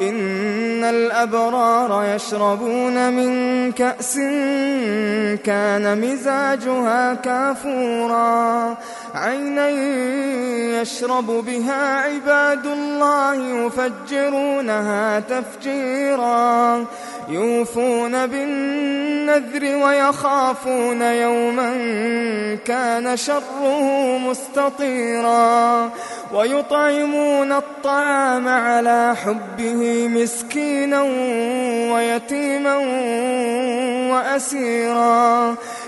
إن الأبرار يشربون من كأس كان مزاجها كافورا. عينا يشرب بها عباد الله يفجرونها تفجيرا يوفون بالنذر ويخافون يوما كان شره مستطيرا ويطعمون الطعام على حبه مسكينا ويتيما وأسيرا.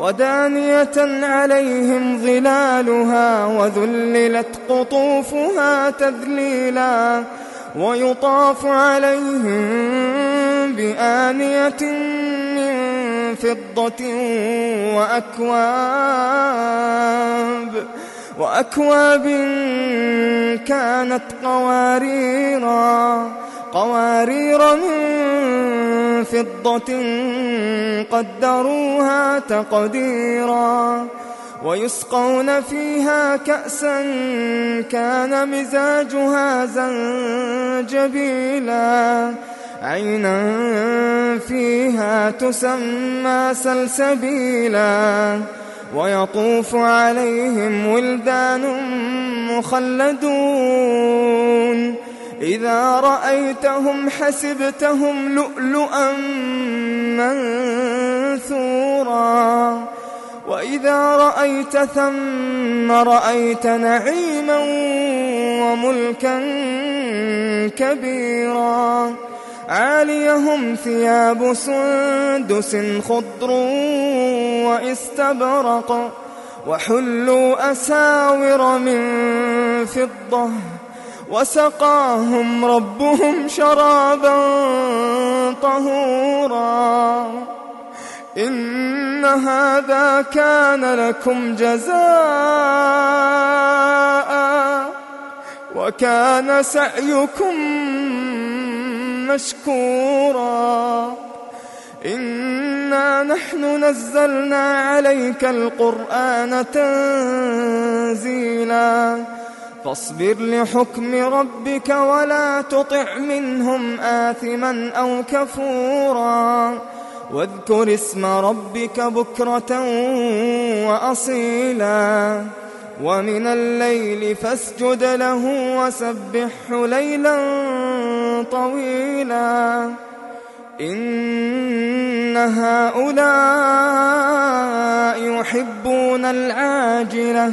ودانية عليهم ظلالها وذللت قطوفها تذليلا ويطاف عليهم بآنية من فضة وأكواب وأكواب كانت قواريرا قوارير من فضة قدروها تقديرا ويسقون فيها كأسا كان مزاجها زنجبيلا عينا فيها تسمى سلسبيلا ويطوف عليهم ولدان مخلدون إذا رأيتهم حسبتهم لؤلؤا منثورا. وإذا رأيت ثم رأيت نعيما وملكا كبيرا. عاليهم ثياب سندس خضر واستبرق وحلوا أساور من فضة. وسقاهم ربهم شرابا طهورا. إن هذا كان لكم جزاء وكان سعيكم مشكورا. إنا نحن نزلنا عليك القرآن تنزيلا. فاصبر لحكم ربك ولا تطع منهم آثما أو كفورا واذكر اسم ربك بكرة وأصيلا ومن الليل فاسجد له وسبحه ليلا طويلا إن هؤلاء يحبون العاجلة